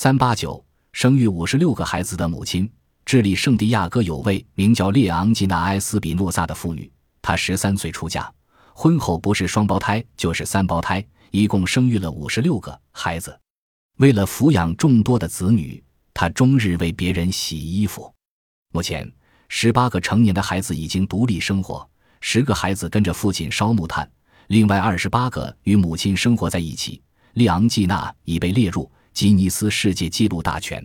三八九生育五十六个孩子的母亲，智利圣地亚哥有位名叫列昂吉娜埃斯比诺萨的妇女，她十三岁出嫁，婚后不是双胞胎就是三胞胎，一共生育了五十六个孩子。为了抚养众多的子女，她终日为别人洗衣服。目前，十八个成年的孩子已经独立生活，十个孩子跟着父亲烧木炭，另外二十八个与母亲生活在一起。列昂季娜已被列入吉尼斯世界纪录大全。